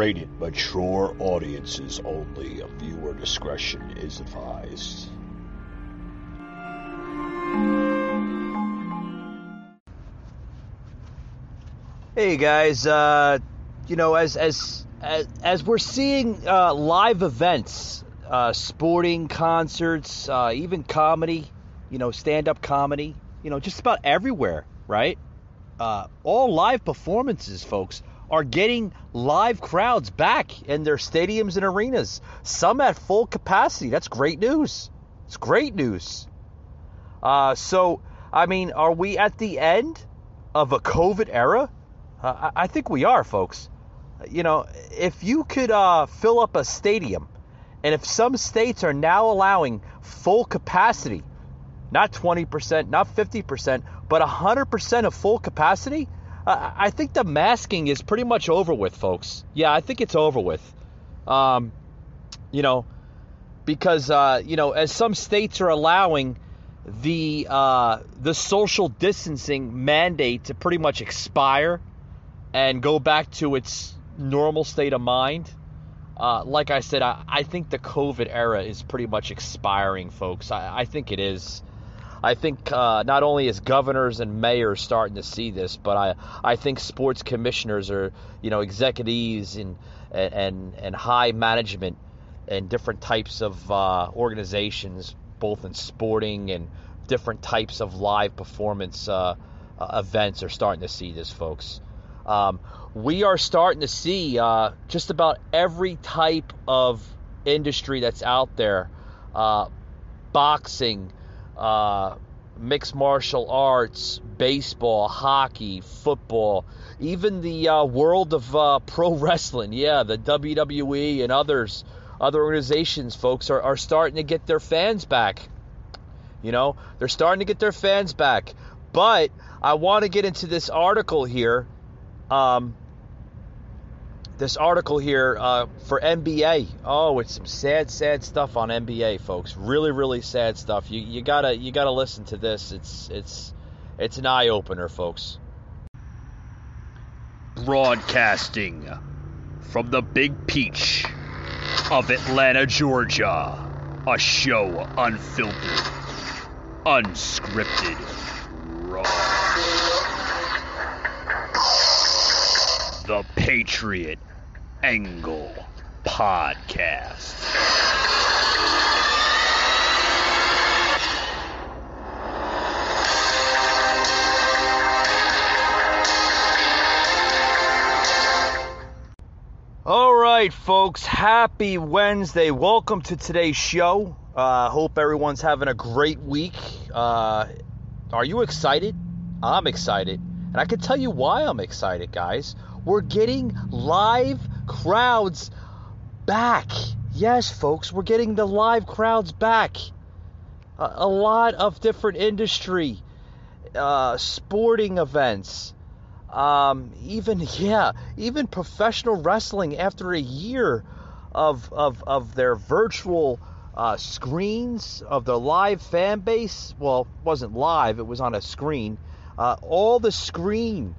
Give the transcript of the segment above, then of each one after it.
rated mature audiences only. Viewer discretion is advised. Hey guys, uh, you know, as as as, as we're seeing uh, live events, uh, sporting concerts, uh, even comedy, you know, stand-up comedy, you know, just about everywhere, right? Uh, all live performances, folks, are getting live crowds back in their stadiums and arenas. Some at full capacity. That's great news. It's great news. Uh, so, I mean, are we at the end of a COVID era? Uh, I think we are, folks. You know, if you could uh, fill up a stadium, and if some states are now allowing full capacity, not 20%, not 50%, but 100% of full capacity, I think the masking is pretty much over with, folks. Yeah, I think it's over with. Um, you know, because uh, you know, as some states are allowing the uh, the social distancing mandate to pretty much expire and go back to its normal state of mind. Uh, like I said, I, I, think the COVID era is pretty much expiring, folks. I, I think it is. I think uh, not only is governors and mayors starting to see this, but I, I think sports commissioners are, you know, executives and and and high management and different types of uh, organizations, both in sporting and different types of live performance uh, uh, events, are starting to see this, folks. Um, we are starting to see uh, just about every type of industry that's out there uh, boxing, uh, mixed martial arts, baseball, hockey, football, even the uh, world of uh, pro wrestling. Yeah, the WWE and others, other organizations, folks, are, are starting to get their fans back. You know, they're starting to get their fans back. But I want to get into this article here um, this article here uh, for NBA. Oh, it's some sad, sad stuff on NBA, folks. Really, really sad stuff. You you gotta you gotta listen to this. It's it's it's an eye opener, folks. Broadcasting from the Big Peach of Atlanta, Georgia. A show unfiltered, unscripted, raw. the Patriot Angle Podcast. All right, folks, happy Wednesday. Welcome to today's show. Uh, hope everyone's having a great week. Uh, are you excited? I'm excited. And I can tell you why I'm excited, guys. We're getting live crowds back. Yes, folks, we're getting the live crowds back. A, a lot of different industry, uh, sporting events, um, even yeah, even professional wrestling after a year of of of their virtual uh, screens of the live fan base. Well, it wasn't live; it was on a screen. Uh, all the screen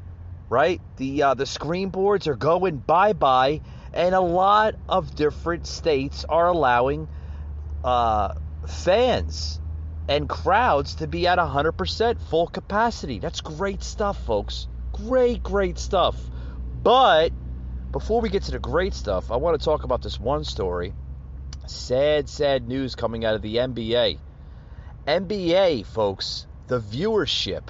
right? The uh, the screen boards are going bye bye, and a lot of different states are allowing uh, fans and crowds to be at 100% full capacity. That's great stuff, folks. Great, great stuff. But before we get to the great stuff, I want to talk about this one story. Sad, sad news coming out of the NBA. NBA, folks, the viewership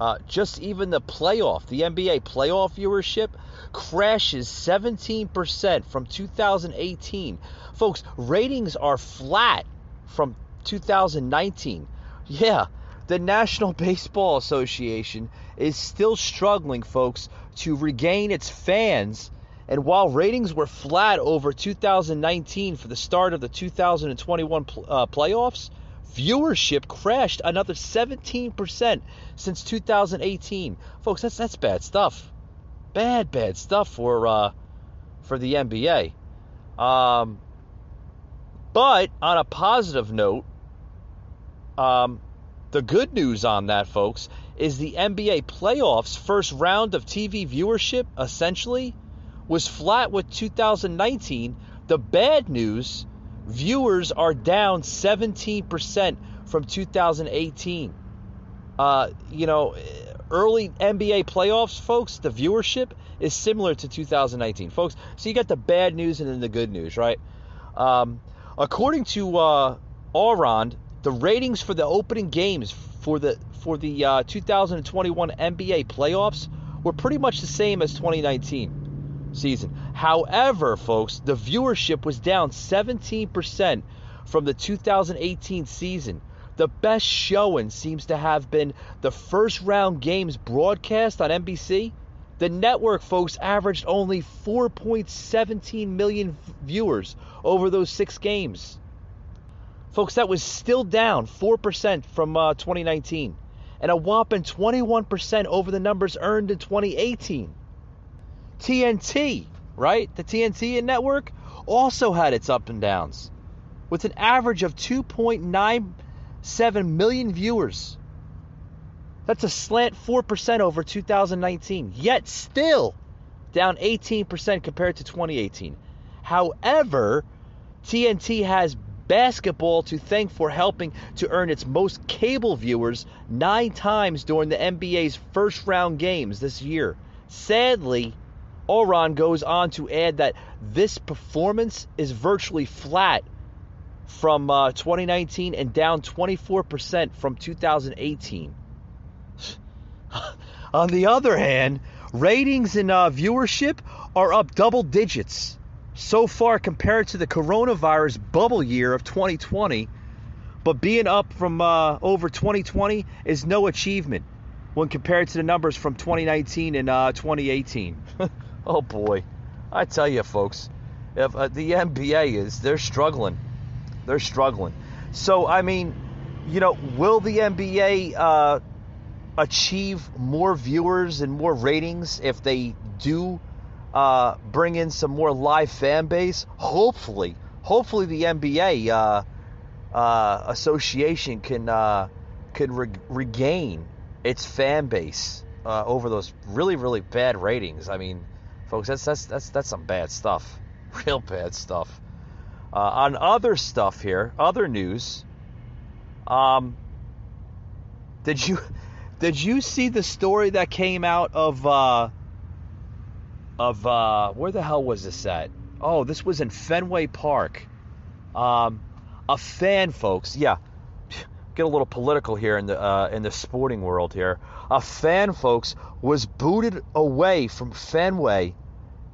uh, just even the playoff, the NBA playoff viewership crashes 17% from 2018. Folks, ratings are flat from 2019. Yeah, the National Baseball Association is still struggling, folks, to regain its fans. And while ratings were flat over 2019 for the start of the 2021 uh, playoffs, viewership crashed another 17% since 2018. Folks, that's that's bad stuff. Bad, bad stuff for uh, for the NBA. Um, but on a positive note, um, the good news on that, folks, is the NBA playoffs' first round of TV viewership essentially was flat with 2019. The bad news viewers are down 17% from 2018. Uh, you know, early NBA playoffs, folks, the viewership is similar to 2019, folks. So you got the bad news and then the good news, right? Um, according to uh, Aurond, the ratings for the opening games for the for the uh, 2021 NBA playoffs were pretty much the same as 2019 season. However, folks, the viewership was down 17% from the 2018 season. The best showing seems to have been the first round games broadcast on NBC. The network, folks, averaged only 4.17 million viewers over those six games. Folks, that was still down 4% from uh, 2019 and a whopping 21% over the numbers earned in 2018. TNT, right? The TNT network also had its up and downs with an average of 2.97 million viewers. That's a slant 4% over 2019, yet still down 18% compared to 2018. However, TNT has basketball to thank for helping to earn its most cable viewers nine times during the NBA's first round games this year. Sadly, Aurond goes on to add that this performance is virtually flat from uh, 2019 and down 24% from 2018. On the other hand, ratings and uh, viewership are up double digits so far compared to the coronavirus bubble year of 2020, but being up from uh, over 2020 is no achievement when compared to the numbers from 2019 and uh, 2018. oh boy, I tell you, folks, if uh, the NBA is they're struggling, they're struggling. So I mean, you know, will the NBA uh, achieve more viewers and more ratings if they do? uh, bring in some more live fan base. Hopefully, hopefully the NBA uh, uh, association can uh, can re- regain its fan base over those really really bad ratings. I mean, folks, that's that's that's that's some bad stuff, real bad stuff. Uh, on other stuff here, other news. Um, did you did you see the story that came out of uh, of uh, where the hell was this at? Oh, this was in Fenway Park. Um, a fan, folks. Yeah, get a little political here in the uh, in the sporting world here. A fan, folks, was booted away from Fenway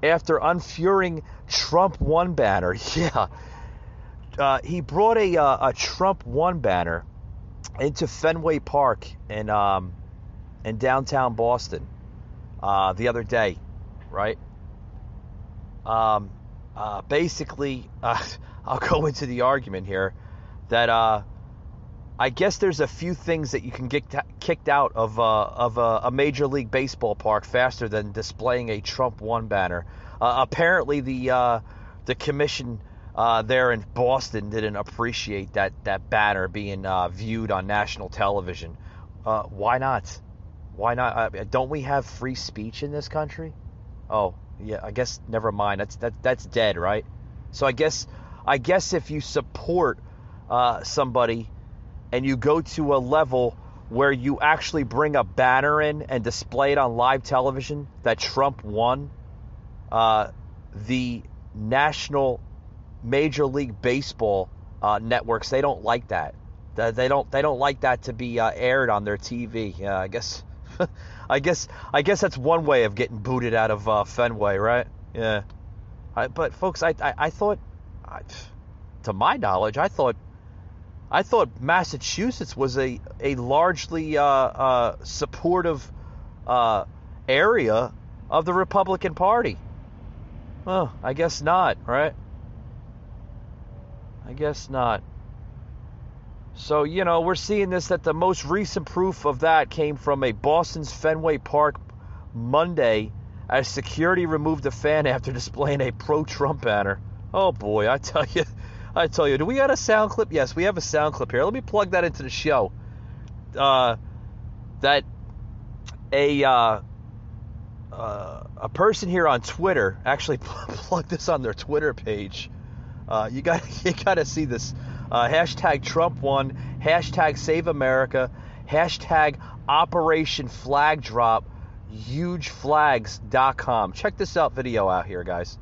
after unfurling Trump won banner. Yeah, uh, he brought a uh, a Trump won banner into Fenway Park in um, in downtown Boston uh, the other day right? Um, uh, basically, I'll go into the argument here that uh, I guess there's a few things that you can get t- kicked out of uh, of a, a, major league baseball park faster than displaying a Trump won banner. Uh, apparently, the uh, the commission there in Boston didn't appreciate that that banner being viewed on national television. why not? Why not? don't we have free speech in this country? Oh, yeah, I guess never mind. That's that that's dead, right? So I guess I guess if you support uh, somebody and you go to a level where you actually bring a banner in and display it on live television that Trump won, uh, the national Major League Baseball uh, networks they don't like that. They don't they don't like that to be uh, aired on their TV. I guess I guess I guess that's one way of getting booted out of uh, Fenway, right? Yeah. I, but folks, I I, I thought, to my knowledge, I thought I thought Massachusetts was a a largely uh, uh, supportive uh, area of the Republican Party. Well, I guess not, right? I guess not. So, you know, we're seeing this that the most recent proof of that came from a Boston's Fenway Park Monday as security removed a fan after displaying a pro Trump banner. Oh boy, I tell you, I tell you, do we have a sound clip? Yes, we have a sound clip here. Let me plug that into the show. Uh, that a uh, uh, a person here on Twitter actually plugged this on their Twitter page. Uh, you got you got to see this. Uh, hashtag Trump won. Hashtag Save America. Hashtag Operation Flag Drop. HugeFlags.com. Check this out video out here, guys.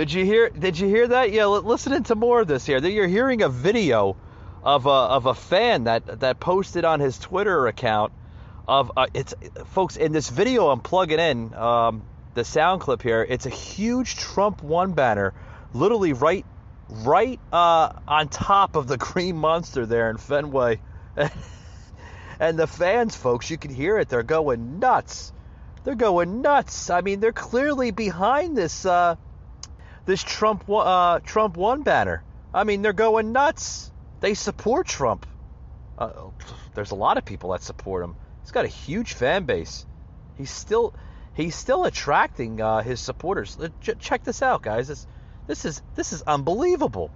Did you hear? Did you hear that? Yeah, listening to more of this here. You're hearing a video of a of a fan that that posted on his Twitter account of uh, it's folks in this video I'm plugging in um, the sound clip here. It's a huge Trump won banner, literally right right uh, on top of the Green Monster there in Fenway. and the fans, folks, you can hear it. They're going nuts they're going nuts. I mean, they're clearly behind this uh, this Trump uh, Trump won banner. I mean, they're going nuts. They support Trump. Uh, there's a lot of people that support him. He's got a huge fan base. He's still he's still attracting uh, his supporters. Check this out, guys. This, this is this is unbelievable.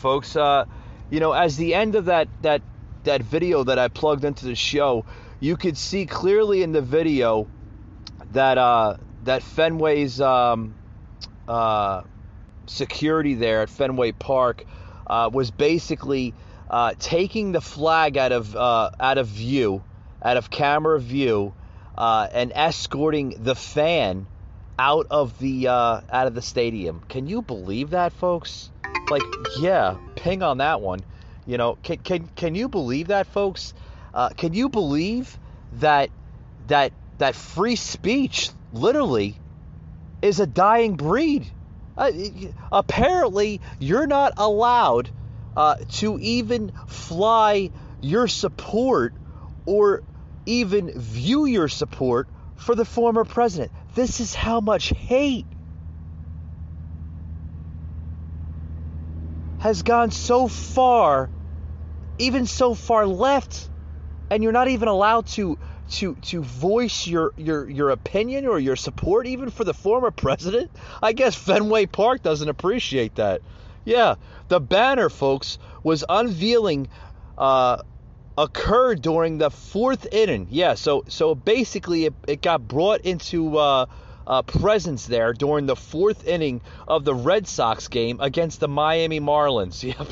Folks. Uh, you know, as the end of that that that video that I plugged into the show, you could see clearly in the video that uh, that Fenway's um, uh, security there at Fenway Park uh, was basically uh, taking the flag out of uh, out of view, out of camera view, and escorting the fan out of the out of the stadium. Can you believe that, folks? Like yeah, ping on that one. You know, can can can you believe that, folks? Uh, can you believe that that that free speech literally is a dying breed? Uh, apparently, you're not allowed uh, to even fly your support or even view your support for the former president. This is how much hate has gone so far, even so far left, and you're not even allowed to to to voice your your your opinion or your support even for the former president. I guess Fenway Park doesn't appreciate that. Yeah, the banner, folks, was unveiling. Uh, occurred during the fourth inning. Yeah, so so basically it, it got brought into uh, uh, presence there during the fourth inning of the Red Sox game against the Miami Marlins. Yep.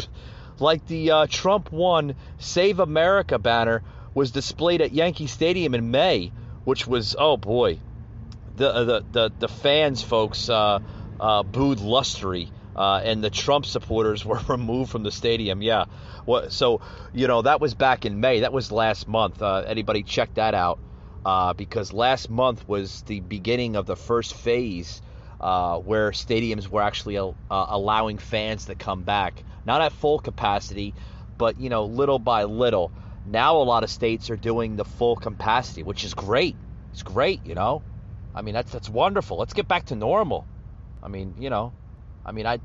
Like the uh, Trump won Save America banner was displayed at Yankee Stadium in May, which was, oh boy, the, uh, the, the, the fans, folks, uh, uh, booed lustry. Uh, and the Trump supporters were removed from the stadium. Yeah? So you know that was back in May. That was last month. Uh, anybody check that out? Uh, because last month was the beginning of the first phase uh, where stadiums were actually uh, allowing fans to come back, not at full capacity, but you know little by little. Now a lot of states are doing the full capacity, which is great. It's great, you know. I mean that's that's wonderful. Let's get back to normal. I mean, you know, I mean I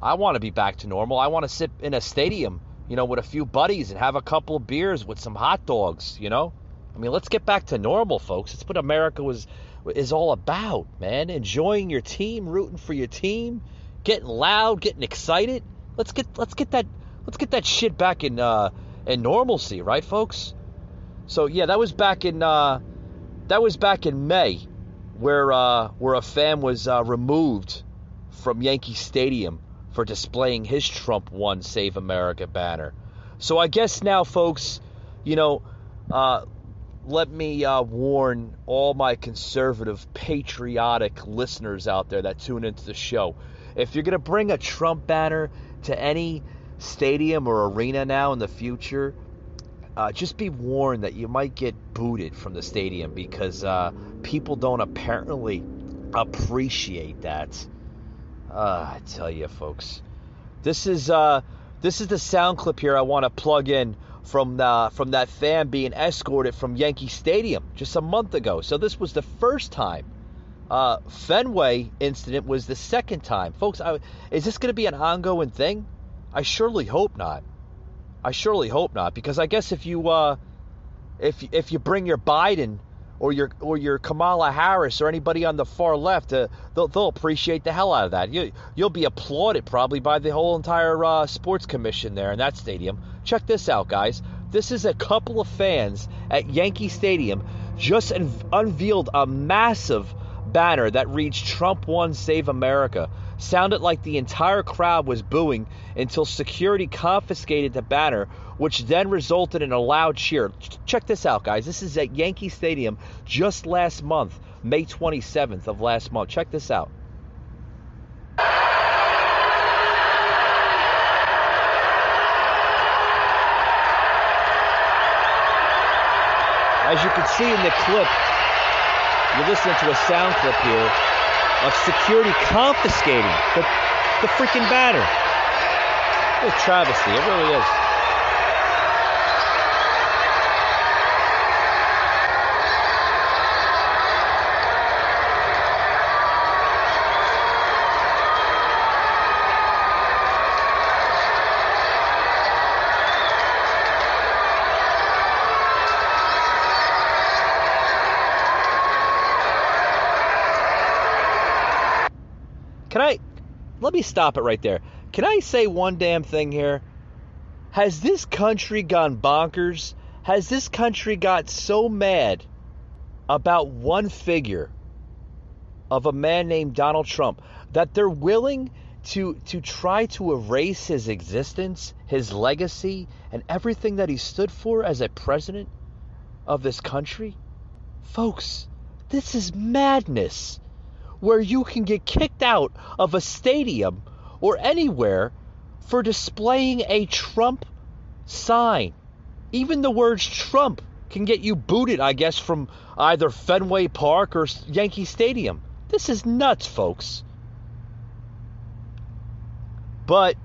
I want to be back to normal. I want to sit in a stadium, you know, with a few buddies and have a couple of beers with some hot dogs, you know. I mean, let's get back to normal, folks. It's what America was is all about, man. Enjoying your team, rooting for your team, getting loud, getting excited. Let's get let's get that let's get that shit back in uh, in normalcy, right, folks? So yeah, that was back in uh, that was back in May. where uh, where a fan was uh, removed from Yankee Stadium for displaying his Trump Won Save America banner. So I guess now, folks, you know, uh, let me uh, warn all my conservative, patriotic listeners out there that tune into the show. If you're going to bring a Trump banner to any stadium or arena now in the future, uh, just be warned that you might get booted from the stadium because uh, people don't apparently appreciate that. Uh, I tell you, folks, this is uh, this is the sound clip here I want to plug in from the, from that fan being escorted from Yankee Stadium just a month ago. So this was the first time. Uh, Fenway incident was the second time, folks. I, is this going to be an ongoing thing? I surely hope not. I surely hope not, because I guess if you uh, if if you bring your Biden or your or your Kamala Harris or anybody on the far left, uh, they'll they'll appreciate the hell out of that. You you'll be applauded probably by the whole entire uh, sports commission there in that stadium. Check this out, guys. This is a couple of fans at Yankee Stadium just unveiled a massive banner that reads Trump won Save America. Sounded like the entire crowd was booing until security confiscated the banner, which then resulted in a loud cheer. Check this out, guys. This is at Yankee Stadium just last month, May 27th of last month. Check this out. As you can see in the clip, you're listening to a sound clip here of security confiscating the, the freaking batter. What a travesty. It really is. Can I let me stop it right there. Can I say one damn thing here? Has this country gone bonkers? Has this country got so mad about one figure of a man named Donald Trump that they're willing to to try to erase his existence, his legacy, and everything that he stood for as a president of this country? Folks, this is madness where you can get kicked out of a stadium or anywhere for displaying a Trump sign. Even the words Trump can get you booted, I guess, from either Fenway Park or Yankee Stadium. This is nuts, folks. But,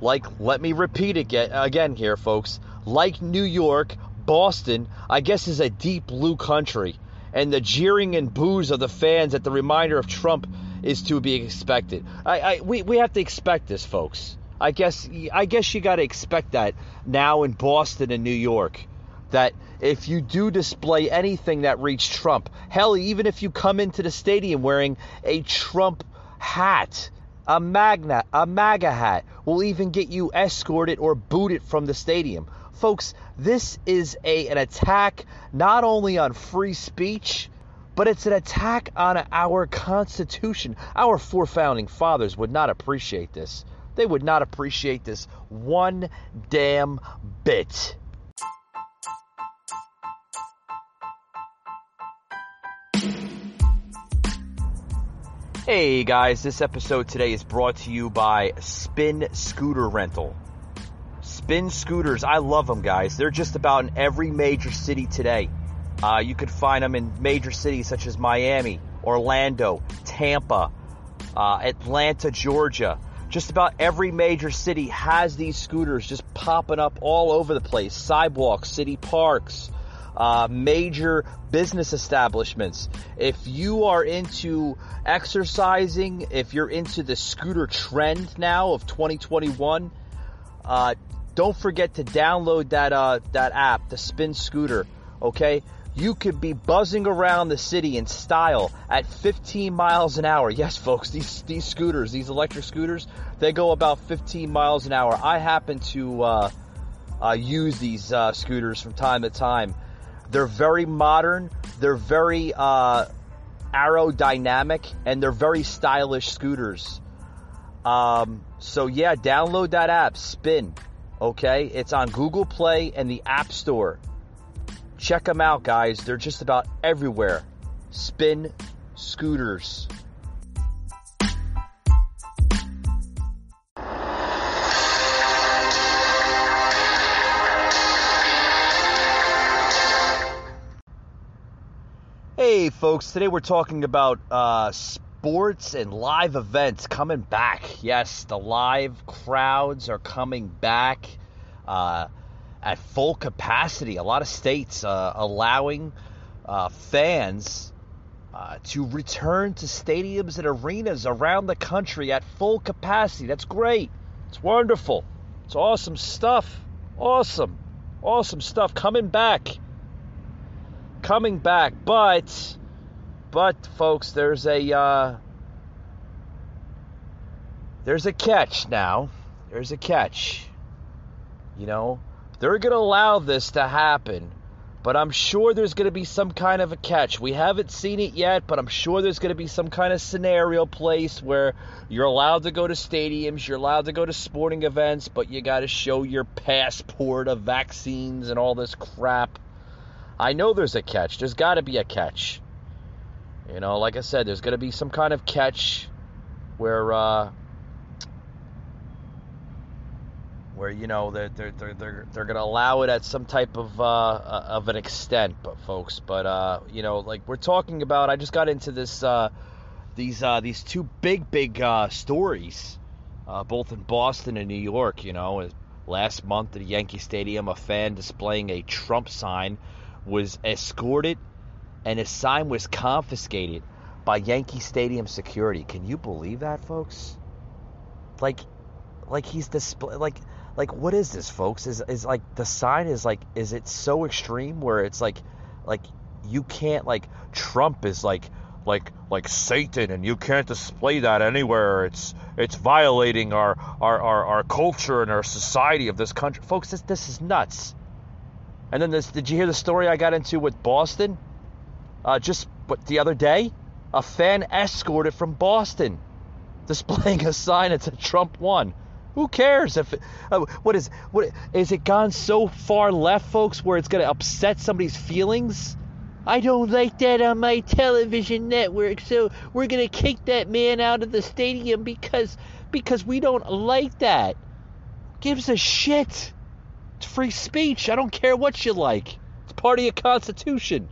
like, let me repeat again, again here, folks. Like New York, Boston, I guess, is a deep blue country and the jeering and boos of the fans at the reminder of Trump is to be expected. I, I we, we have to expect this, folks. I guess I guess you got to expect that now in Boston and New York. That if you do display anything that reads Trump, hell, even if you come into the stadium wearing a Trump hat, a magna, a MAGA hat, will even get you escorted or booted from the stadium. Folks, this is a, an attack not only on free speech, but it's an attack on our Constitution. Our four founding fathers would not appreciate this. They would not appreciate this one damn bit. Hey guys, this episode today is brought to you by Spin Scooter Rental. Spin scooters, I love them, guys. They're just about in every major city today. Uh, you could find them in major cities such as Miami, Orlando, Tampa, uh, Atlanta, Georgia. Just about every major city has these scooters just popping up all over the place. Sidewalks, city parks, uh, major business establishments. If you are into exercising, if you're into the scooter trend now of 2021, uh, don't forget to download that uh, that app, the Spin Scooter. Okay, you could be buzzing around the city in style at 15 miles an hour. Yes, folks, these these scooters, these electric scooters, they go about 15 miles an hour. I happen to uh, uh, use these uh, scooters from time to time. They're very modern. They're very uh, aerodynamic and they're very stylish scooters. Um, so yeah, download that app, Spin. Okay, it's on Google Play and the App Store. Check them out, guys. They're just about everywhere. Spin scooters. Hey, folks, today we're talking about uh, sports and live events coming back. Yes, the live crowds are coming back uh, at full capacity. A lot of states uh, allowing uh, fans uh, to return to stadiums and arenas around the country at full capacity. That's great. It's wonderful. It's awesome stuff. Awesome. Awesome stuff coming back coming back, but but folks, there's a uh, there's a catch now. There's a catch. You know, they're going to allow this to happen, but I'm sure there's going to be some kind of a catch. We haven't seen it yet, but I'm sure there's going to be some kind of scenario place where you're allowed to go to stadiums, you're allowed to go to sporting events, but you got to show your passport of vaccines and all this crap. I know there's a catch. There's got to be a catch. You know, like I said, there's going to be some kind of catch where, uh, where you know they're they're they're they're, they're going to allow it at some type of uh, uh, of an extent, but folks, but uh, you know, like we're talking about. I just got into this uh, these uh, these two big big uh, stories, uh, both in Boston and New York. You know, last month at Yankee Stadium, a fan displaying a Trump sign was escorted and his sign was confiscated by Yankee Stadium security. Can you believe that, folks? Like, like he's display like like what is this, folks? Is is like the sign is like is it so extreme where it's like like you can't like Trump is like like like Satan and you can't display that anywhere. It's it's violating our our, our, our culture and our society of this country. Folks, this this is nuts. And then this, did you hear the story I got into with Boston? Uh, just what the other day, a fan escorted from Boston, displaying a sign that said Trump won. Who cares if it, uh, what is what is it gone so far left, folks, where it's going to upset somebody's feelings? I don't like that on my television network, so we're to kick that man out of the stadium because because we don't like that. Gives a shit. It's free speech. I don't care what you like. It's part of your constitution.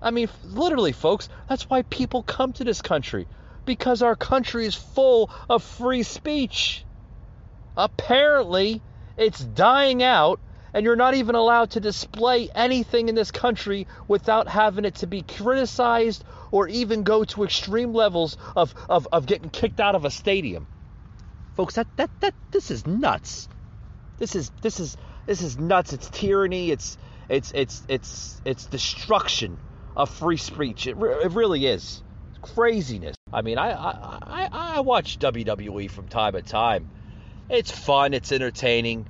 I mean, literally, folks, that's why people come to this country. Because our country is full of free speech. Apparently, it's dying out, and you're not even allowed to display anything in this country without having it to be criticized or even go to extreme levels of, of, of getting kicked out of a stadium. Folks, that, that, that, this is nuts. This is this is this is nuts. It's tyranny. It's it's it's it's it's destruction of free speech. It, re- it really is. Craziness. I mean, I, I I I watch WWE from time to time. It's fun. It's entertaining.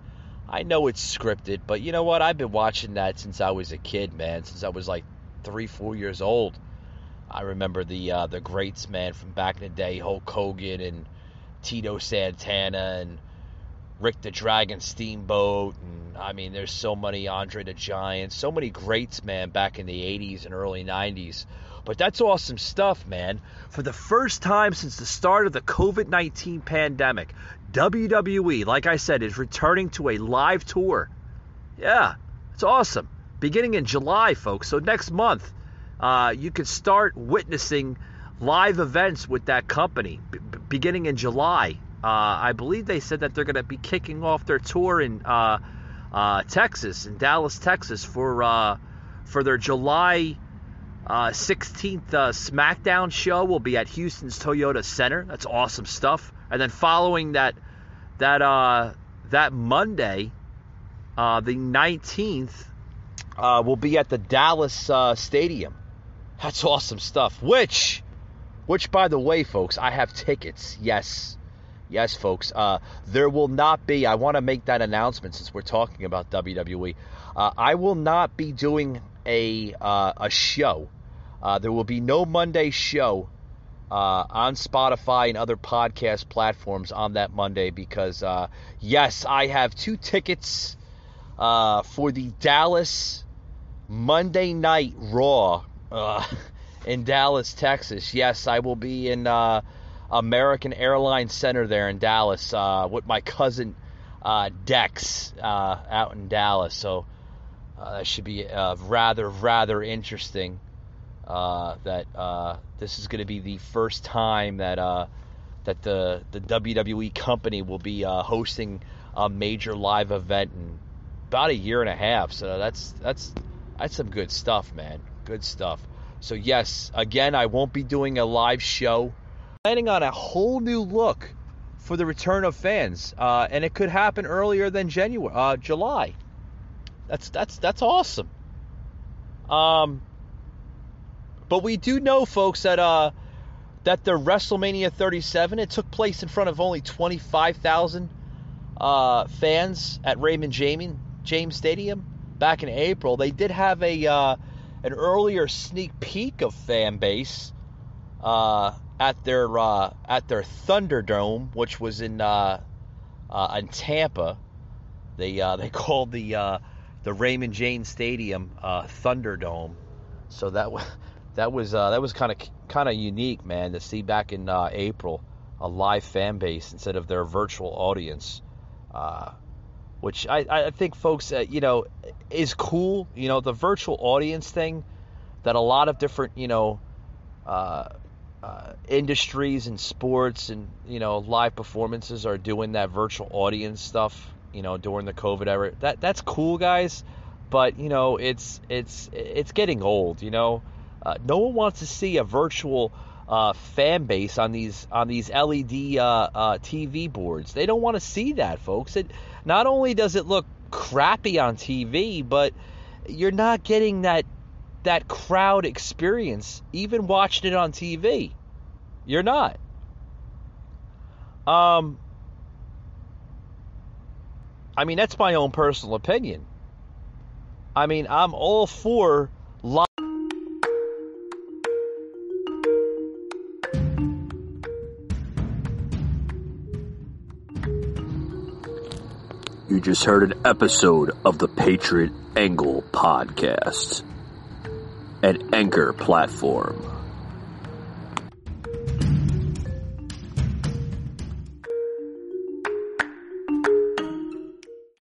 I know it's scripted, but you know what? I've been watching that since I was a kid, man. Since I was like three, four years old. I remember the uh, the greats, man, from back in the day, Hulk Hogan and Tito Santana and Rick the Dragon Steamboat, and I mean, there's so many Andre the Giant, so many greats, man, back in the 80s and early 90s. But that's awesome stuff, man. For the first time since the start of the COVID 19 pandemic, WWE, like I said, is returning to a live tour. Yeah, it's awesome. Beginning in July, folks. So next month, uh, you can start witnessing live events with that company b- beginning in July. Uh, I believe they said that they're going to be kicking off their tour in uh, uh, Texas, in Dallas, Texas, for uh, for their July 16th uh, uh, SmackDown show. Will be at Houston's Toyota Center. That's awesome stuff. And then following that that that Monday, the 19th, will be at the Dallas Stadium. That's awesome stuff. Which, which by the way, folks, I have tickets. Yes Yes, folks, uh, there will not be, I want to make that announcement since we're talking about WWE. Uh, I will not be doing a, uh, a show Uh, there will be no Monday show uh, on Spotify and other podcast platforms on that Monday because, uh, yes, I have two tickets for the Dallas Monday Night Raw in Dallas, Texas. Yes, I will be in American Airlines Center there in Dallas uh, with my cousin Dex out in Dallas. So that should be rather, rather interesting. Uh, that uh, this is going to be the first time that uh, that the the WWE company will be uh, hosting a major live event in about a year and a half. So that's that's that's some good stuff, man. Good stuff. So yes, again, I won't be doing a live show. Planning on a whole new look for the return of fans, uh, and it could happen earlier than January, July. That's that's that's awesome. Um, but we do know, folks, that uh, that the WrestleMania 37 it took place in front of only 25,000 uh, fans at Raymond James James Stadium back in April. They did have a uh, an earlier sneak peek of fan base uh, at their uh, at their Thunderdome, which was in uh, uh, in Tampa. They uh, they called the uh, the Raymond James Stadium uh, Thunderdome. So that was that was that was kind of kind of unique, man, to see back in April a live fan base instead of their virtual audience, which I, I think folks you know is cool. You know the virtual audience thing that a lot of different you know uh, uh, industries and sports and you know live performances are doing that virtual audience stuff. You know during the COVID era, that that's cool, guys. But you know it's it's it's getting old. You know uh, no one wants to see a virtual uh, fan base on these on these LED uh, uh TV boards. They don't want to see that, folks. It not only does it look crappy on TV, but you're not getting that that crowd experience even watching it on TV. You're not. Um I mean that's my own personal opinion. I mean, I'm all for live You just heard an episode of the Patriot Angle podcast, an anchor platform.